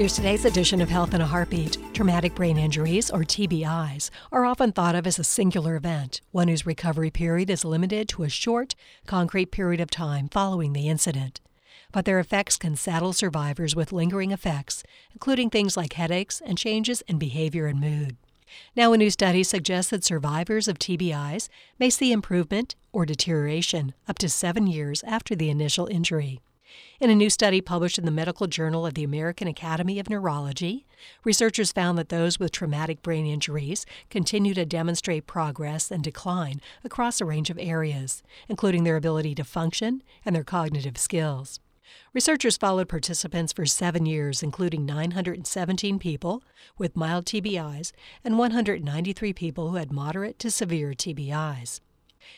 Here's today's edition of Health in a Heartbeat. Traumatic brain injuries, or TBIs, are often thought of as a singular event, one whose recovery period is limited to a short, concrete period of time following the incident. But their effects can saddle survivors with lingering effects, including things like headaches and changes in behavior and mood. Now, a new study suggests that survivors of TBIs may see improvement or deterioration up to seven years after the initial injury. In a new study published in the Medical Journal of the American Academy of Neurology, researchers found that those with traumatic brain injuries continue to demonstrate progress and decline across a range of areas, including their ability to function and their cognitive skills. Researchers followed participants for seven years, including 917 people with mild TBIs and 193 people who had moderate to severe TBIs.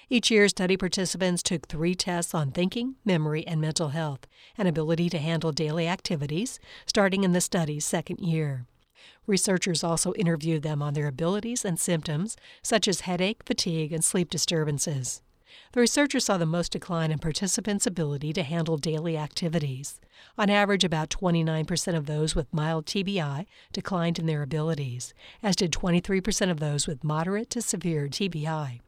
Each year, study participants took three tests on thinking, memory, and mental health, and ability to handle daily activities, starting in the study's second year. Researchers also interviewed them on their abilities and symptoms, such as headache, fatigue, and sleep disturbances. The researchers saw the most decline in participants' ability to handle daily activities. On average, about 29% of those with mild TBI declined in their abilities, as did 23% of those with moderate to severe TBI.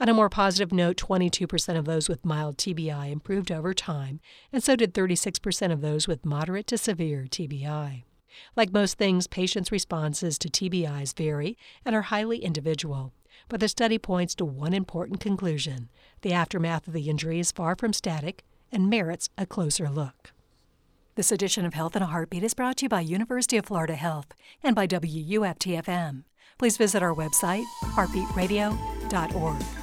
On a more positive note, 22% of those with mild TBI improved over time, and so did 36% of those with moderate to severe TBI. Like most things, patients' responses to TBIs vary and are highly individual. But the study points to one important conclusion the aftermath of the injury is far from static and merits a closer look. This edition of Health in a Heartbeat is brought to you by University of Florida Health and by WUFTFM please visit our website, heartbeatradio.org.